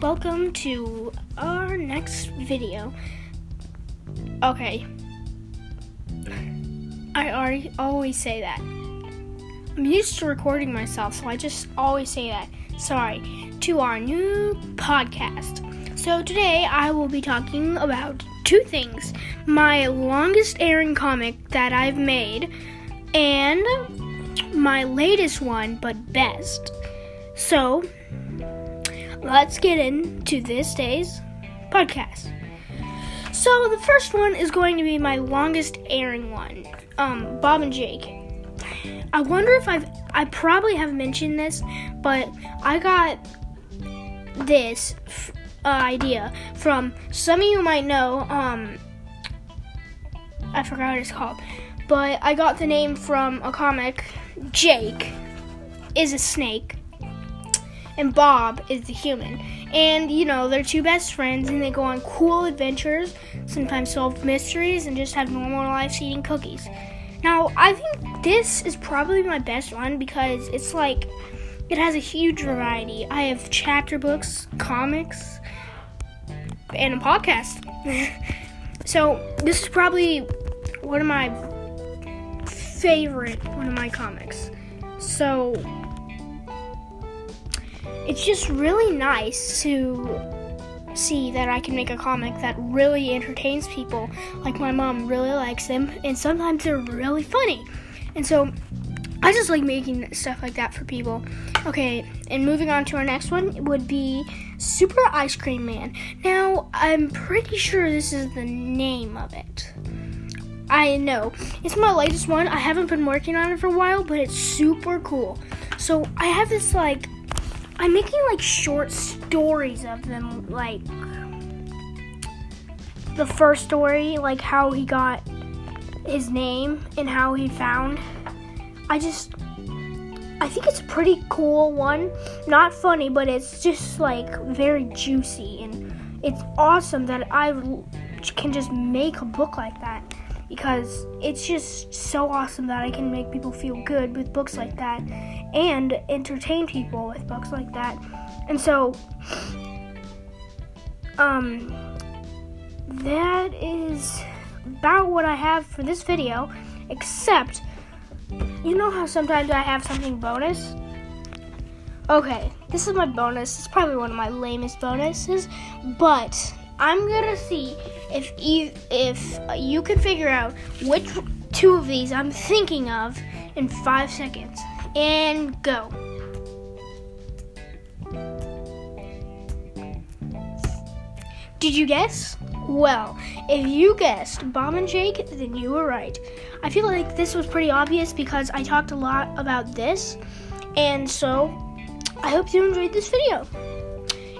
welcome to our next video. Okay. I already always say that. I'm used to recording myself, so I just always say that. Sorry. To our new podcast. So today I will be talking about two things my longest airing comic that I've made, and my latest one, but best. So, let's get into this day's podcast. So, the first one is going to be my longest airing one um, Bob and Jake. I wonder if I've, I probably have mentioned this, but I got this uh, idea from some of you might know, um, I forgot what it's called, but I got the name from a comic. Jake is a snake, and Bob is the human. And you know, they're two best friends, and they go on cool adventures, sometimes solve mysteries, and just have normal lives eating cookies. Now, I think this is probably my best one because it's like it has a huge variety. I have chapter books, comics, and a podcast. so, this is probably one of my favorite one of my comics. So it's just really nice to see that I can make a comic that really entertains people. Like my mom really likes them, and sometimes they're really funny. And so I just like making stuff like that for people. Okay, and moving on to our next one would be Super Ice Cream Man. Now, I'm pretty sure this is the name of it. I know. It's my latest one. I haven't been working on it for a while, but it's super cool. So I have this like I'm making like short stories of them like the first story, like how he got his name and how he found. I just I think it's a pretty cool one. Not funny, but it's just like very juicy and it's awesome that I can just make a book like that because it's just so awesome that I can make people feel good with books like that and entertain people with books like that. And so, um, that is about what I have for this video, except, you know how sometimes I have something bonus? Okay, this is my bonus. It's probably one of my lamest bonuses, but I'm gonna see if if you can figure out which two of these I'm thinking of in five seconds. And go. Did you guess? Well, if you guessed Bob and Jake, then you were right. I feel like this was pretty obvious because I talked a lot about this. And so, I hope you enjoyed this video